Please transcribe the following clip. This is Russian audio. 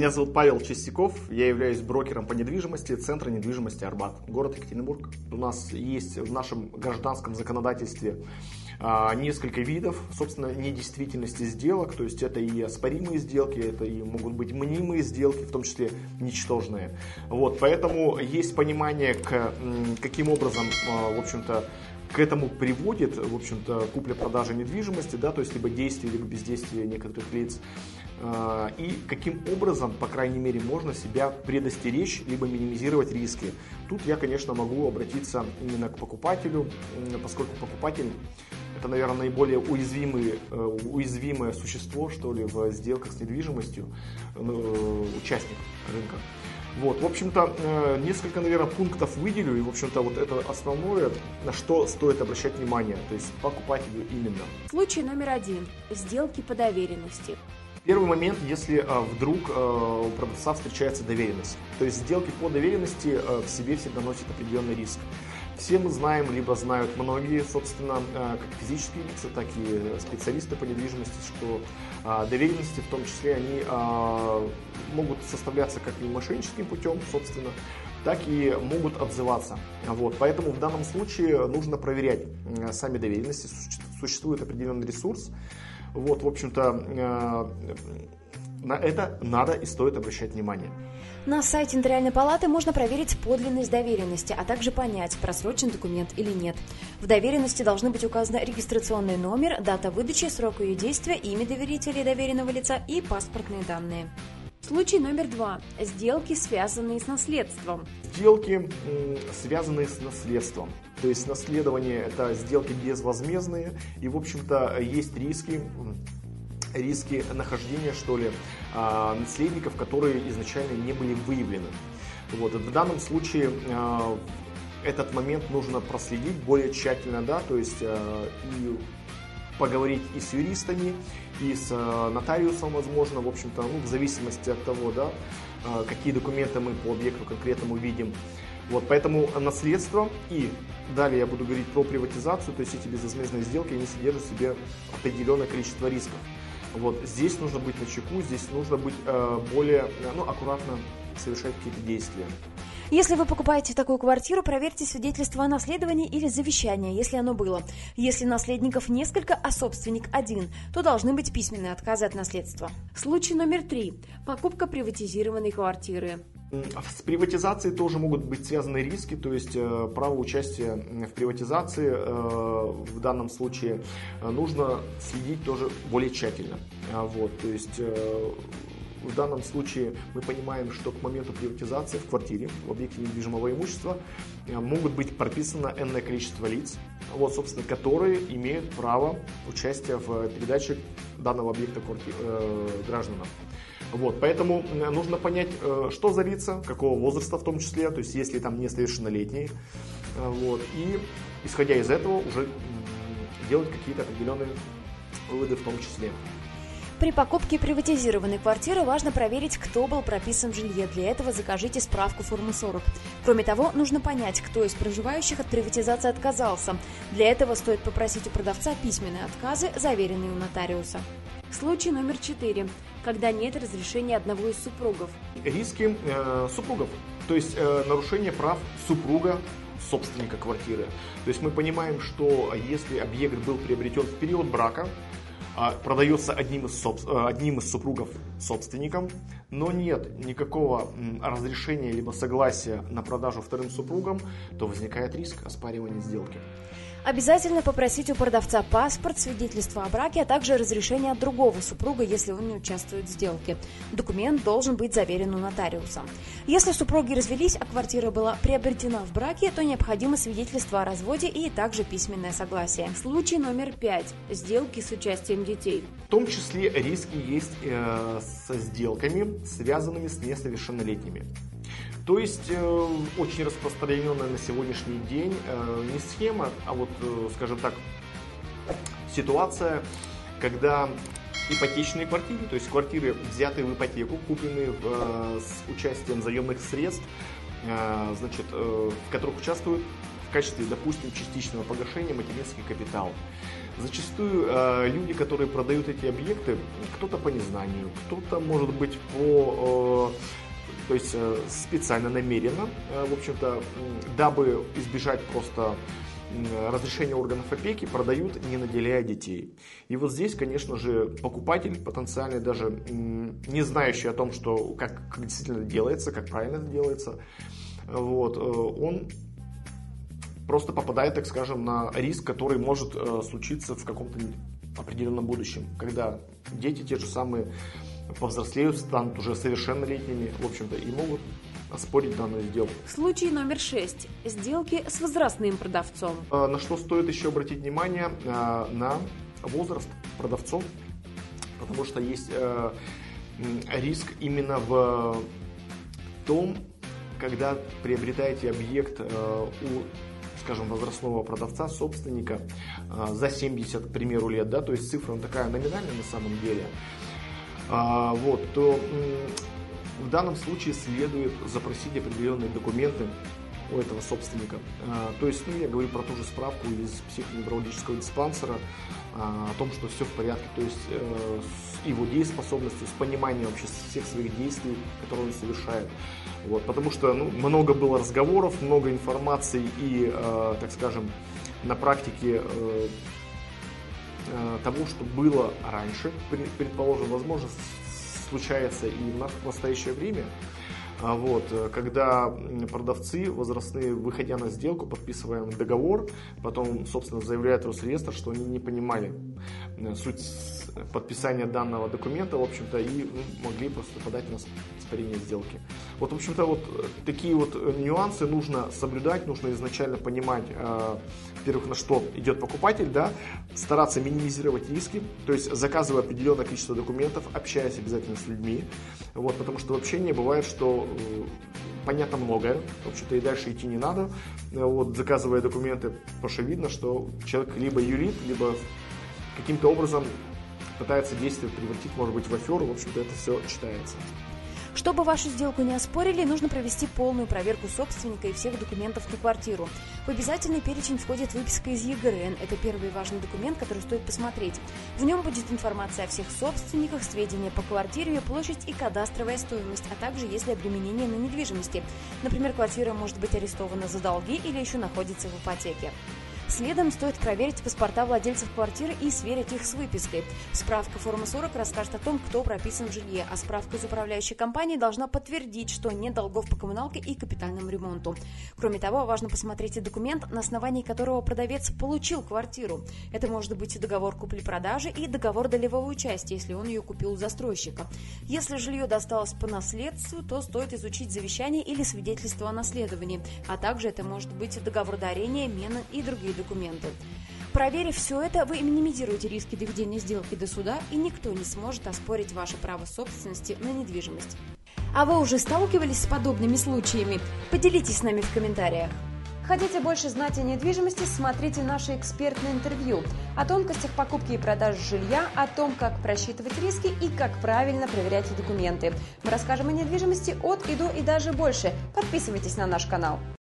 Меня зовут Павел Чистяков, я являюсь брокером по недвижимости Центра недвижимости Арбат, город Екатеринбург. У нас есть в нашем гражданском законодательстве а, несколько видов, собственно, недействительности сделок, то есть это и оспоримые сделки, это и могут быть мнимые сделки, в том числе ничтожные. Вот, поэтому есть понимание, к, каким образом, а, в общем-то, к этому приводит, в общем-то, купля-продажа недвижимости, да, то есть либо действие, либо бездействие некоторых лиц, а, и каким образом, по крайней мере, можно себя предостеречь, либо минимизировать риски. Тут я, конечно, могу обратиться именно к покупателю, поскольку покупатель это, наверное, наиболее уязвимый, э, уязвимое существо, что ли, в сделках с недвижимостью, э, участник рынка. Вот, в общем-то, э, несколько, наверное, пунктов выделю, и, в общем-то, вот это основное, на что стоит обращать внимание, то есть покупателю именно. Случай номер один. Сделки по доверенности. Первый момент, если вдруг у продавца встречается доверенность. То есть сделки по доверенности в себе всегда носят определенный риск. Все мы знаем, либо знают многие, собственно, э, как физические лица, так и специалисты по недвижимости, что а, доверенности, в том числе, они а, могут составляться как и мошенническим путем, собственно, так и могут отзываться. Вот. Поэтому в данном случае нужно проверять сами доверенности. Существует определенный ресурс. Вот, в общем-то, э, на это надо и стоит обращать внимание. На сайте Нотариальной палаты можно проверить подлинность доверенности, а также понять, просрочен документ или нет. В доверенности должны быть указаны регистрационный номер, дата выдачи, срок ее действия, имя доверителя и доверенного лица и паспортные данные. Случай номер два. Сделки, связанные с наследством. Сделки, связанные с наследством. То есть наследование – это сделки безвозмездные, и, в общем-то, есть риски риски нахождения, что ли, а, наследников, которые изначально не были выявлены. Вот. В данном случае а, этот момент нужно проследить более тщательно, да, то есть а, и поговорить и с юристами, и с нотариусом, возможно, в общем-то, ну, в зависимости от того, да, какие документы мы по объекту конкретному видим. Вот, поэтому наследство и далее я буду говорить про приватизацию, то есть эти безвозмездные сделки, они содержат в себе определенное количество рисков. Вот здесь нужно быть на чеку, здесь нужно быть э, более э, ну, аккуратно совершать какие-то действия. Если вы покупаете такую квартиру, проверьте свидетельство о наследовании или завещание, если оно было. Если наследников несколько, а собственник один, то должны быть письменные отказы от наследства. Случай номер три. Покупка приватизированной квартиры. С приватизацией тоже могут быть связаны риски, то есть э, право участия в приватизации э, в данном случае э, нужно следить тоже более тщательно. А вот, то есть в данном случае мы понимаем, что к моменту приватизации в квартире, в объекте недвижимого имущества, могут быть прописано энное количество лиц, вот, собственно, которые имеют право участия в передаче данного объекта квартир, э, гражданам. Вот, поэтому нужно понять, э, что за лица, какого возраста в том числе, то есть если там несовершеннолетние, э, вот, и исходя из этого уже делать какие-то определенные выводы в том числе. При покупке приватизированной квартиры важно проверить, кто был прописан в жилье. Для этого закажите справку формы 40. Кроме того, нужно понять, кто из проживающих от приватизации отказался. Для этого стоит попросить у продавца письменные отказы, заверенные у нотариуса. Случай номер четыре. Когда нет разрешения одного из супругов. Риски э, супругов. То есть э, нарушение прав супруга собственника квартиры. То есть мы понимаем, что если объект был приобретен в период брака, а, продается одним из, соб... Э, одним из супругов собственником, но нет никакого разрешения либо согласия на продажу вторым супругам, то возникает риск оспаривания сделки. Обязательно попросить у продавца паспорт, свидетельство о браке, а также разрешение от другого супруга, если он не участвует в сделке. Документ должен быть заверен у нотариуса. Если супруги развелись, а квартира была приобретена в браке, то необходимо свидетельство о разводе и также письменное согласие. Случай номер пять. Сделки с участием детей. В том числе риски есть э, со сделками, связанными с несовершеннолетними. То есть э, очень распространенная на сегодняшний день э, не схема, а вот, э, скажем так, ситуация, когда ипотечные квартиры, то есть квартиры, взятые в ипотеку, купленные в, с участием заемных средств, значит, в которых участвуют в качестве, допустим, частичного погашения материнский капитал. Зачастую э, люди, которые продают эти объекты, кто-то по незнанию, кто-то, может быть, по... То есть э, специально, намеренно, э, в общем-то, дабы избежать просто разрешения органов опеки продают, не наделяя детей. И вот здесь, конечно же, покупатель потенциальный, даже не знающий о том, что, как, как действительно делается, как правильно это делается, вот, э, он просто попадает, так скажем, на риск, который может случиться в каком-то определенном будущем, когда дети те же самые повзрослеют, станут уже совершеннолетними, в общем-то, и могут оспорить данную сделку. Случай номер шесть. Сделки с возрастным продавцом. Э, на что стоит еще обратить внимание? Э, на возраст продавцов, потому что есть э, риск именно в том, когда приобретаете объект у скажем, возрастного продавца, собственника э, за 70, к примеру, лет, да, то есть цифра такая номинальная на самом деле, э, вот, то в данном случае следует запросить определенные документы у этого собственника. А, то есть, ну, я говорю про ту же справку из психоневрологического диспансера а, о том, что все в порядке, то есть э, с его дееспособностью, с пониманием вообще всех своих действий, которые он совершает. Вот, потому что ну, много было разговоров, много информации и, э, так скажем, на практике э, того, что было раньше, предположим, возможно, случается и в настоящее время. А вот, э, когда продавцы возрастные, выходя на сделку, подписываем договор, потом, собственно, заявляют Росреестр, что они не понимали суть подписания данного документа, в общем-то, и могли просто подать на испарение сделки. Вот, в общем-то, вот э, такие вот нюансы нужно соблюдать, нужно изначально понимать, во-первых, на что идет покупатель, да, стараться минимизировать риски, то есть заказывая определенное количество документов, общаясь обязательно с людьми, вот, потому что в общении бывает, что э, понятно многое, в общем-то и дальше идти не надо, вот, заказывая документы, потому что видно, что человек либо юрит, либо каким-то образом пытается действие превратить, может быть, в аферу, в общем-то это все читается. Чтобы вашу сделку не оспорили, нужно провести полную проверку собственника и всех документов на квартиру. В обязательный перечень входит выписка из ЕГРН. Это первый важный документ, который стоит посмотреть. В нем будет информация о всех собственниках, сведения по квартире, ее площадь и кадастровая стоимость, а также если обременение на недвижимости. Например, квартира может быть арестована за долги или еще находится в ипотеке. Следом стоит проверить паспорта владельцев квартиры и сверить их с выпиской. Справка формы 40 расскажет о том, кто прописан в жилье, а справка из управляющей компании должна подтвердить, что нет долгов по коммуналке и капитальному ремонту. Кроме того, важно посмотреть и документ, на основании которого продавец получил квартиру. Это может быть договор купли-продажи и договор долевого участия, если он ее купил у застройщика. Если жилье досталось по наследству, то стоит изучить завещание или свидетельство о наследовании, а также это может быть договор дарения, мена и другие документы. Проверив все это, вы минимизируете риски доведения сделки до суда, и никто не сможет оспорить ваше право собственности на недвижимость. А вы уже сталкивались с подобными случаями? Поделитесь с нами в комментариях. Хотите больше знать о недвижимости? Смотрите наше экспертное интервью о тонкостях покупки и продажи жилья, о том, как просчитывать риски и как правильно проверять документы. Мы расскажем о недвижимости от и до и даже больше. Подписывайтесь на наш канал.